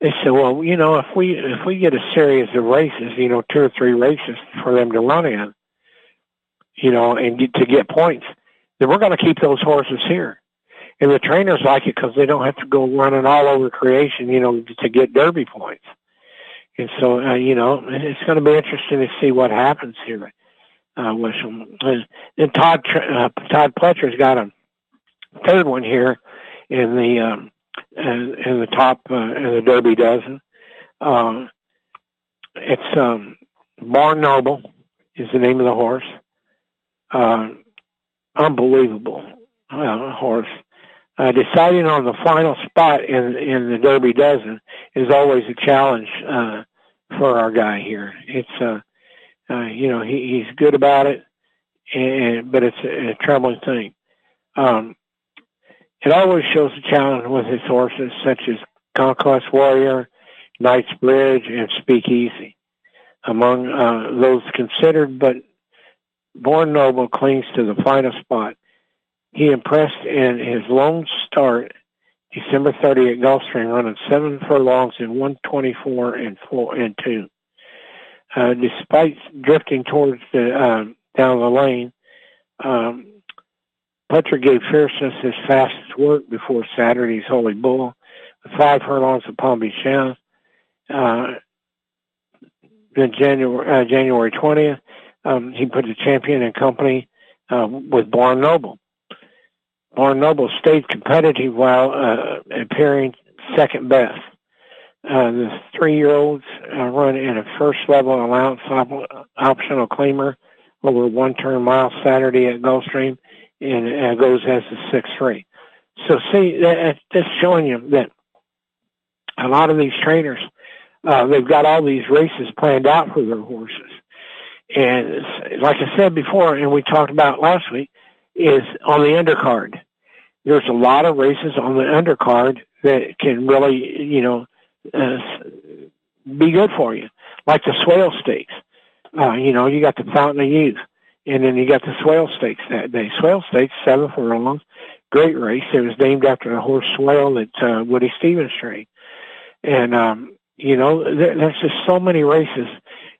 They said, well, you know, if we if we get a series of races, you know, two or three races for them to run in, you know, and get to get points, then we're going to keep those horses here. And the trainers like it because they don't have to go running all over creation, you know, to get Derby points. And so, uh, you know, it's going to be interesting to see what happens here uh, with them. And Todd uh, Todd Pletcher's got a third one here in the um, in, in the top uh, in the Derby dozen. Um, it's um, Barn Noble is the name of the horse. Uh, unbelievable uh, horse. Uh, deciding on the final spot in in the Derby dozen is always a challenge uh, for our guy here. It's uh, uh you know he, he's good about it, and but it's a, a troubling thing. Um, it always shows a challenge with his horses such as Conquest Warrior, Knight's Bridge, and Speakeasy. Among uh, those considered, but Born Noble clings to the final spot. He impressed in his lone start December 30 at Gulfstream, running seven furlongs in 124 and four and two. Uh, despite drifting towards the um, down the lane, um, Pletcher gave fierceness his fastest work before Saturday's Holy Bull, five furlongs of Palm Beach Downs. Uh, then January uh, January 20th, um, he put the champion in company uh, with Barn Noble. Barn Noble stayed competitive while uh, appearing second best. Uh, the three-year-olds uh, run in a first-level allowance op- optional claimer over one turn mile Saturday at Gulfstream, and uh, goes as a six-three. So see, that, that's showing you that a lot of these trainers, uh, they've got all these races planned out for their horses. And like I said before, and we talked about last week, is on the undercard. There's a lot of races on the undercard that can really, you know, uh, be good for you, like the Swale Stakes. Uh, you know, you got the Fountain of Youth, and then you got the Swale Stakes that day. Swale Stakes, seven furlongs, great race. It was named after the horse Swale that uh, Woody Stephens trained, and um, You know, there, there's just so many races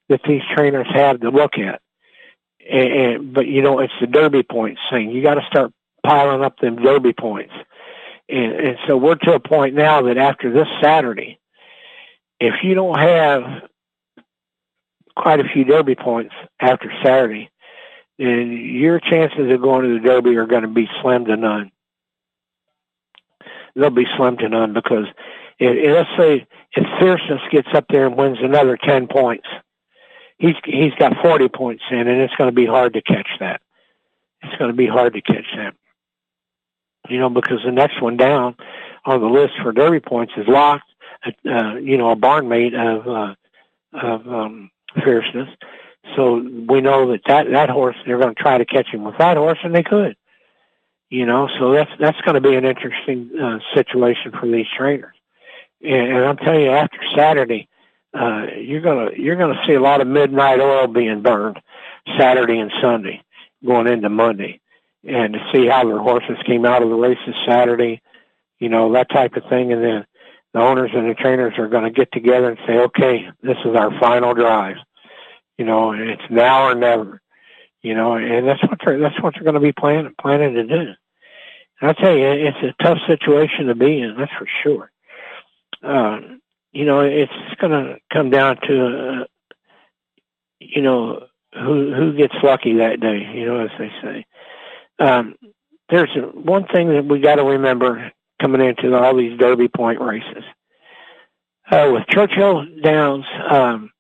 that these trainers have to look at. And, and but you know, it's the Derby points thing. You got to start piling up them Derby points. And, and so we're to a point now that after this Saturday, if you don't have quite a few Derby points after Saturday, then your chances of going to the Derby are going to be slim to none. They'll be slim to none because if, let's say if Fierceness gets up there and wins another ten points, he's he's got forty points in, and it's going to be hard to catch that. It's going to be hard to catch that. You know, because the next one down on the list for Derby points is locked. Uh, you know, a barnmate of uh, of um, Fierceness. So we know that that, that horse, they're going to try to catch him with that horse, and they could. You know, so that's that's going to be an interesting uh, situation for these trainers. And, and I'm telling you, after Saturday, uh, you're gonna you're gonna see a lot of midnight oil being burned Saturday and Sunday, going into Monday, and to see how their horses came out of the races Saturday, you know that type of thing, and then the owners and the trainers are going to get together and say, okay, this is our final drive. You know, it's now or never. You know, and that's what they're that's what they're going to be planning planning to do. And I tell you, it's a tough situation to be in. That's for sure. Uh, you know, it's going to come down to, uh, you know, who who gets lucky that day. You know, as they say. Um, there's one thing that we got to remember coming into all these Derby Point races. Uh, with Churchill Downs, um,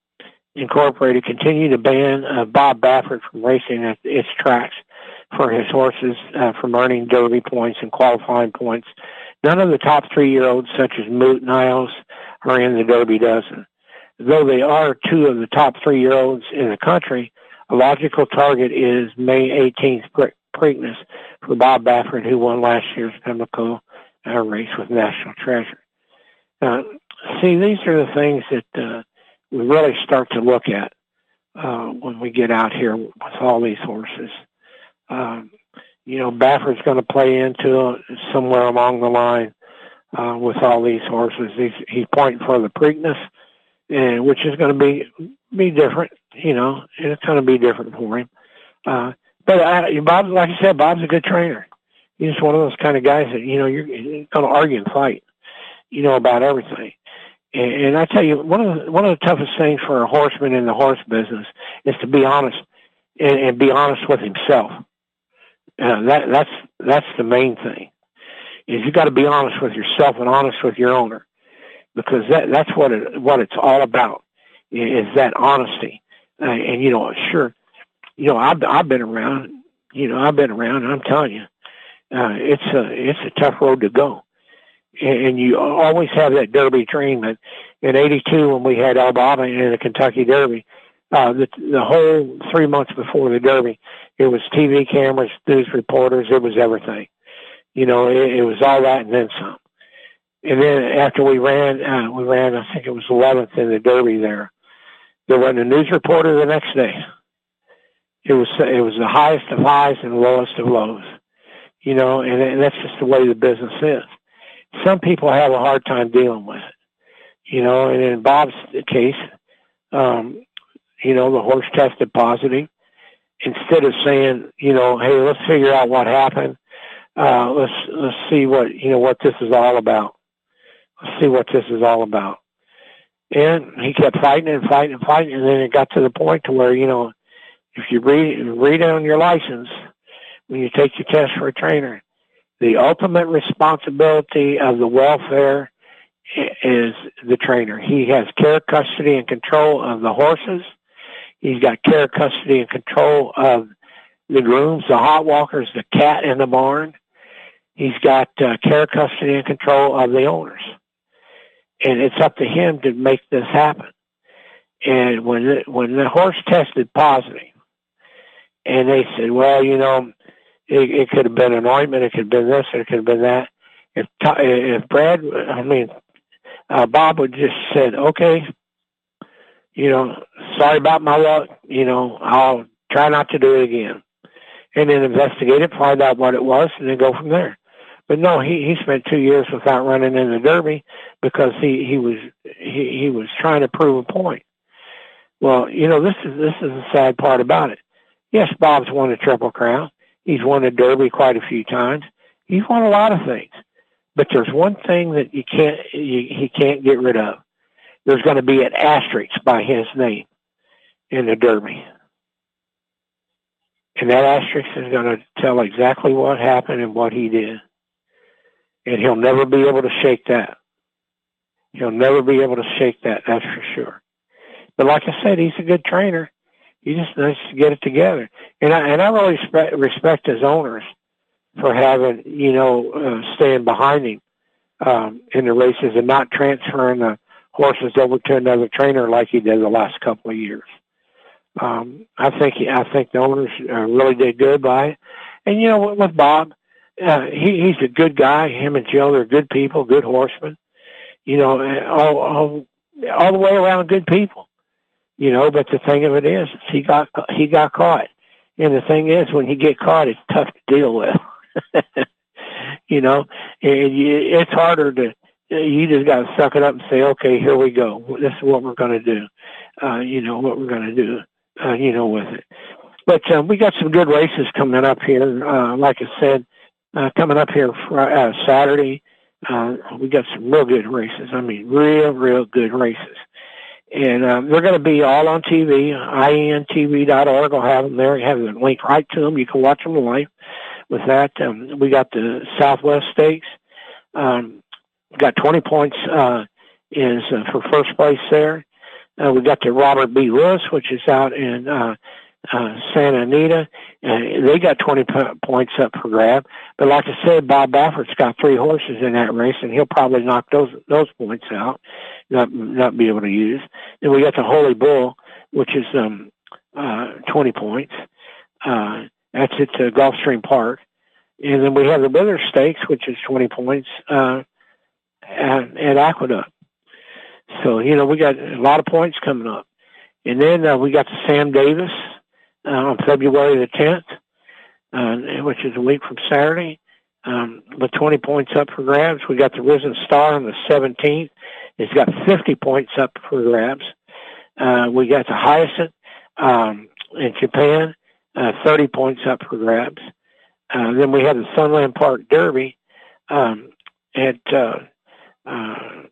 Incorporated continue to ban uh, Bob Baffert from racing at its tracks for his horses uh, from earning Derby points and qualifying points. None of the top three-year-olds, such as Muth Nysos, are in the Derby dozen. Though they are two of the top three-year-olds in the country, a logical target is May 18th Pre- Preakness for Bob Baffert, who won last year's Pimlico uh, race with National Treasure. Uh, see, these are the things that uh, we really start to look at uh, when we get out here with all these horses. Um, you know, Baffert's going to play into somewhere along the line uh, with all these horses. He's he's pointing for the Preakness, and which is going to be be different. You know, and it's going to be different for him. Uh, but I, Bob, like I said, Bob's a good trainer. He's one of those kind of guys that you know you're, going to argue and fight. You know about everything. And, and I tell you, one of the, one of the toughest things for a horseman in the horse business is to be honest and, and be honest with himself. Uh, that that's that's the main thing. Is you got to be honest with yourself and honest with your owner, because that that's what it what it's all about is that honesty. Uh, and you know, sure, you know, I've I've been around. You know, I've been around, and I'm telling you, uh, it's a it's a tough road to go and you always have that Derby dream. And in '82, when we had Alabama in the Kentucky Derby, uh, the, the whole three months before the Derby, it was TV cameras, news reporters, it was everything. You know, it, it was all that and then some. And then after we ran, uh, we ran, I think it was 11th in the Derby there. There wasn't a news reporter the next day. It was it was the highest of highs and the lowest of lows. You know, and, and that's just the way the business is some people have a hard time dealing with it. You know, and in Bob's case, um, you know, the horse tested positive. Instead of saying, you know, hey, let's figure out what happened. Uh, let's let's see what you know what this is all about. Let's see what this is all about. And he kept fighting and fighting and fighting, and then it got to the point to where you know, if you read read on your license when you take your test for a trainer, the ultimate responsibility of the welfare is the trainer. He has care, custody, and control of the horses. He's got care, custody, and control of the grooms, the hot walkers, the cat in the barn. He's got uh, care, custody, and control of the owners. And it's up to him to make this happen. And when the, when the horse tested positive, and they said, well, you know, it, it could have been an ointment. It could have been this. It could have been that. If if Brad, I mean, uh, Bob would just said, okay, you know, sorry about my luck. You know, I'll try not to do it again, and then investigate it, find out what it was, and then go from there. But no, he he spent two years without running in the Derby because he he was he he was trying to prove a point. Well, you know this is this is the sad part about it. Yes, Bob's won a Triple Crown. He's won a Derby quite a few times. He's won a lot of things, but there's one thing that you can't you, he can't get rid of. There's going to be an asterisk by his name in the Derby. And that asterisk is going to tell exactly what happened and what he did. And he'll never be able to shake that. He'll never be able to shake that, that's for sure. But like I said, he's a good trainer. He just needs to get it together. And I, and I really respect, his owners for having, you know, uh, staying behind him um, in the races and not transferring the horses over to another trainer like he did the last couple of years. Um, I think I think the owners uh, really did good by it. And you know, with Bob, uh, he he's a good guy. Him and Jill are good people, good horsemen. You know, all all all the way around good people. You know, but the thing of it is, he got he got caught. And the thing is, when you get caught, it's tough to deal with. you know, and you, it's harder to. You just got to suck it up and say, okay, here we go. This is what we're going to do. Uh, you know what we're going to do uh, you know, with it. But uh, we got some good races coming up here. Uh, like I said, uh, coming up here for uh, Saturday, uh, we got some real good races. I mean, real, real good races. And um, they're going to be all on TV. IENTV.org will have them there. You have the link right to them. You can watch them live. With that, um, we got the Southwest Stakes. Um, got 20 points uh, is uh, for first place there. Uh, we got the Robert B. Lewis, which is out in uh, uh, Santa Anita. Uh, they got 20 p- points up for grab. But like I said, Bob Baffert's got three horses in that race, and he'll probably knock those those points out, not not be able to use. Then we got the Holy Bull, which is um, uh, 20 points. Uh, that's at uh, Gulfstream Park. And then we have the Wither Stakes, which is 20 points uh, at, at Aqueduct. So, you know, we got a lot of points coming up. And then uh, we got the Sam Davis uh, on February the 10th, uh, which is a week from Saturday, um, with 20 points up for grabs. We got the Risen Star on the 17th. It's got 50 points up for grabs. Uh, we got the Hyacinth um, in Japan, uh, 30 points up for grabs. Uh, then we have the Sunland Park Derby um, at uh, uh,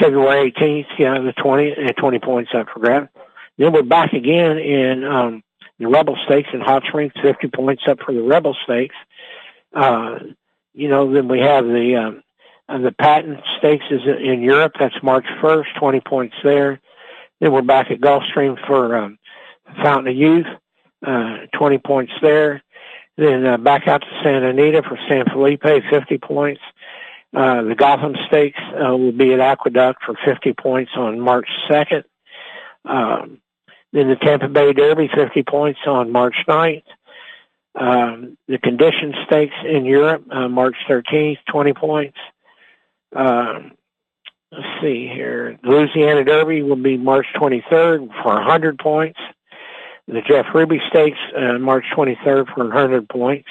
February 18th, yeah, the 20, uh, 20 points up for grab. Then we're back again in um, the Rebel Stakes in Hot Springs, 50 points up for the Rebel Stakes. Uh, you know, then we have the um, uh, the Patton Stakes is in Europe. That's March 1st, 20 points there. Then we're back at Gulfstream for um, Fountain of Youth, uh, 20 points there. Then uh, back out to Santa Anita for San Felipe, 50 points. Uh, the Gotham Stakes uh, will be at Aqueduct for 50 points on March 2nd. Um, then the Tampa Bay Derby, 50 points on March 9th. Um, the Condition Stakes in Europe, uh, March 13th, 20 points. Um, let's see here. Louisiana Derby will be March 23rd for 100 points. The Jeff Ruby Stakes, uh, March 23rd for 100 points.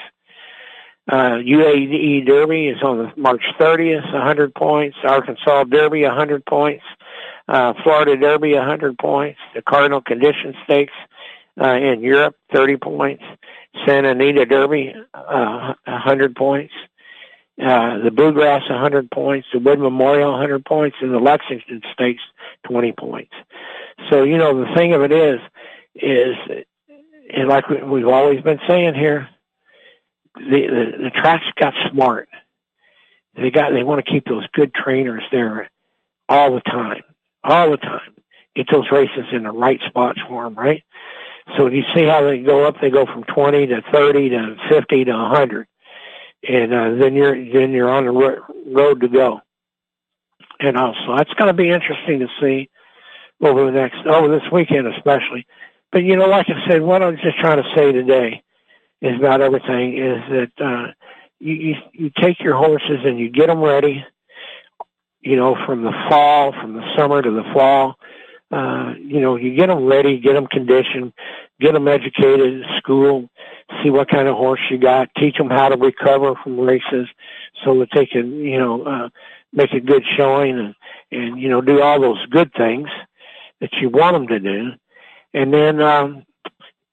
Uh, UAE Derby is on the March 30th, 100 points. Arkansas Derby, 100 points. Uh, Florida Derby, 100 points. The Cardinal Condition Stakes uh, in Europe, 30 points. Santa Anita Derby, uh, 100 points. Uh, the Bluegrass, 100 points. The Wood Memorial, 100 points. And the Lexington Stakes, 20 points. So, you know, the thing of it is, is, like we've always been saying here, the, the the tracks got smart. They got they want to keep those good trainers there all the time, all the time. Get those races in the right spots for them, right? So you see how they go up? They go from 20 to 30 to 50 to 100, and uh, then you're then you're on the ro- road to go. And also, that's going to be interesting to see over the next over this weekend, especially. But you know, like I said, what I was just trying to say today is about everything is that uh, you, you you take your horses and you get them ready. You know, from the fall, from the summer to the fall. Uh, you know, you get them ready, get them conditioned, get them educated at school, see what kind of horse you got, teach them how to recover from races so that they can, you know, uh, make a good showing and, and, you know, do all those good things that you want them to do. And then, um,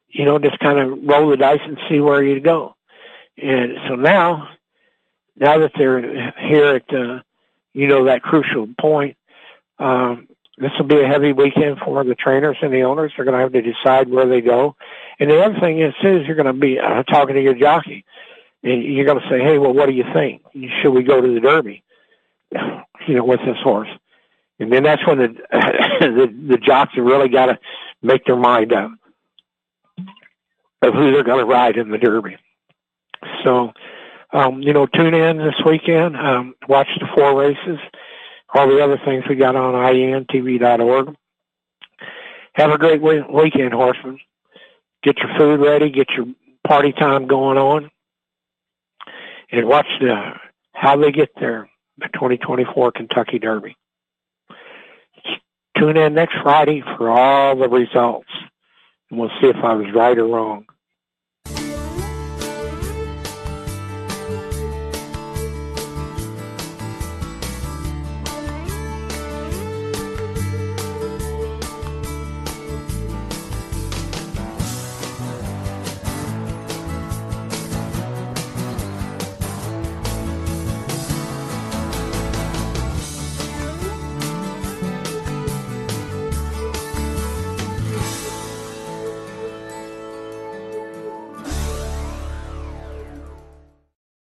you know, just kind of roll the dice and see where you go. And so now, now that they're here at, uh, you know, that crucial point, um, this will be a heavy weekend for the trainers and the owners. They're going to have to decide where they go. And the other thing is, is you're going to be uh, talking to your jockey, and you're going to say, "Hey, well, what do you think? Should we go to the Derby? You know, with this horse?" And then that's when the the, the jocks have really got to make their mind up of who they're going to ride in the Derby. So, um, you know, tune in this weekend. Um, watch the four races all the other things we got on intv.org. Have a great weekend, horsemen. Get your food ready, get your party time going on, and watch the how they get there, the 2024 Kentucky Derby. Tune in next Friday for all the results, and we'll see if I was right or wrong.